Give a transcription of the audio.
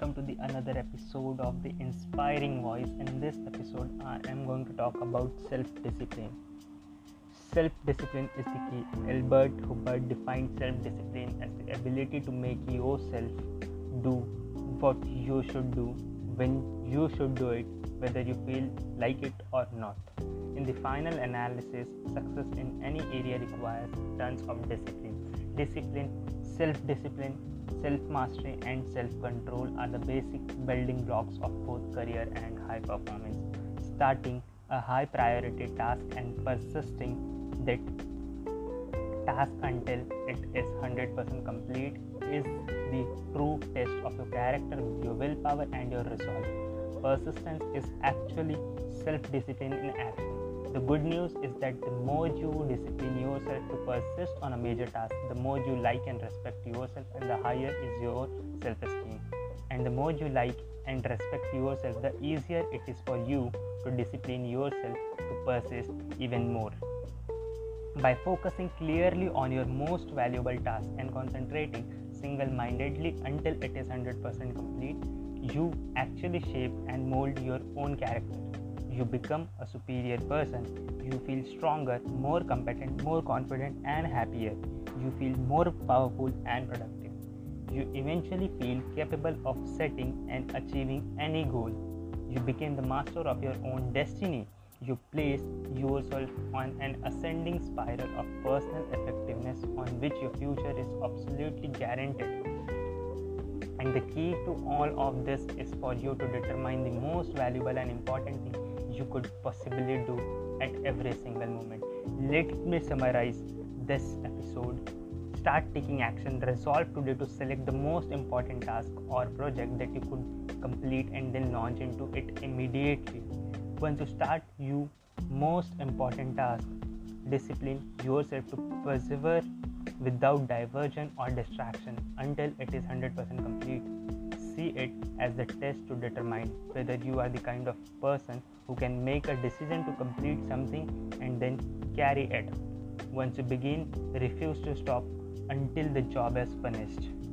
another episode of the Inspiring Voice. In this episode, I am going to talk about self discipline. Self discipline is the key. Elbert Hubbard defined self discipline as the ability to make yourself do what you should do when you should do it, whether you feel like it or not. In the final analysis, success in any area requires tons of discipline. Discipline, self discipline, self mastery, and self control are the basic building blocks of both career and high performance. Starting a high priority task and persisting that task until it is 100% complete is the true test of your character, your willpower, and your resolve. Persistence is actually self discipline in action. The good news is that the more you discipline yourself persist on a major task, the more you like and respect yourself, and the higher is your self esteem. And the more you like and respect yourself, the easier it is for you to discipline yourself to persist even more. By focusing clearly on your most valuable task and concentrating single mindedly until it is 100% complete, you actually shape and mold your own character you become a superior person. You feel stronger, more competent, more confident, and happier. You feel more powerful and productive. You eventually feel capable of setting and achieving any goal. You become the master of your own destiny. You place yourself on an ascending spiral of personal effectiveness on which your future is absolutely guaranteed. And the key to all of this is for you to determine the most valuable and important thing you could possibly do at every single moment. Let me summarize this episode. Start taking action. Resolve today to select the most important task or project that you could complete and then launch into it immediately. Once you start you most important task, discipline yourself to persevere without diversion or distraction until it is 100% complete see it as the test to determine whether you are the kind of person who can make a decision to complete something and then carry it. Once you begin, refuse to stop until the job is finished.